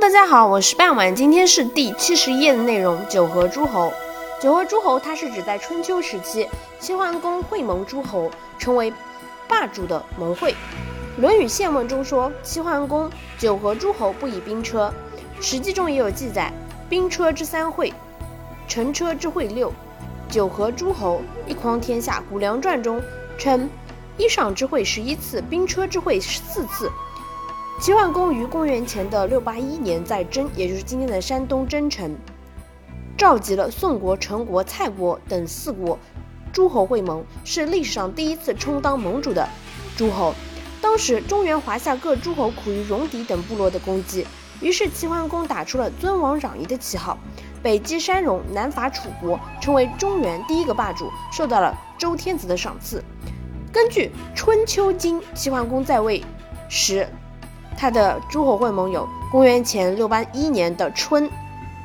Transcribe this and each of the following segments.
大家好，我是半晚，今天是第七十页的内容。九合诸侯，九合诸侯，它是指在春秋时期，齐桓公会盟诸侯，成为霸主的盟会。《论语宪问》中说，齐桓公九合诸侯，不以兵车。史记中也有记载，兵车之三会，乘车之会六，九合诸侯，一匡天下。《谷梁传》中称，衣裳之会十一次，兵车之会四次。齐桓公于公元前的六八一年，在真，也就是今天的山东真城，召集了宋国、陈国、蔡国等四国诸侯会盟，是历史上第一次充当盟主的诸侯。当时中原华夏各诸侯苦于戎狄等部落的攻击，于是齐桓公打出了尊王攘夷的旗号，北击山戎，南伐楚国，成为中原第一个霸主，受到了周天子的赏赐。根据《春秋经》，齐桓公在位时。他的诸侯会盟有公元前六八一年的春，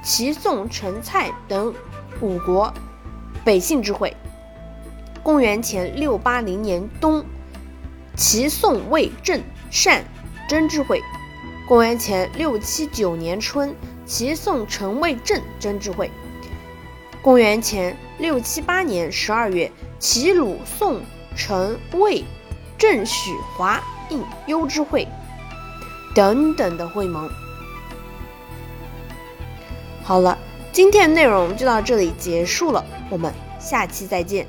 齐、宋、陈、蔡等五国北杏之会；公元前六八零年冬，齐、宋、魏、郑、善、真之会；公元前六七九年春，齐、宋、陈、魏、郑、真之会；公元前六七八年十二月，齐、鲁、宋、陈、魏、郑、许、华、应、幽之会。等等的会盟。好了，今天的内容就到这里结束了，我们下期再见。